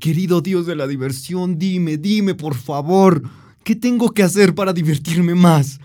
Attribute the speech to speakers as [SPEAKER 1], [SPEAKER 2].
[SPEAKER 1] Querido Dios de la diversión, dime, dime, por favor, ¿qué tengo que hacer para divertirme más?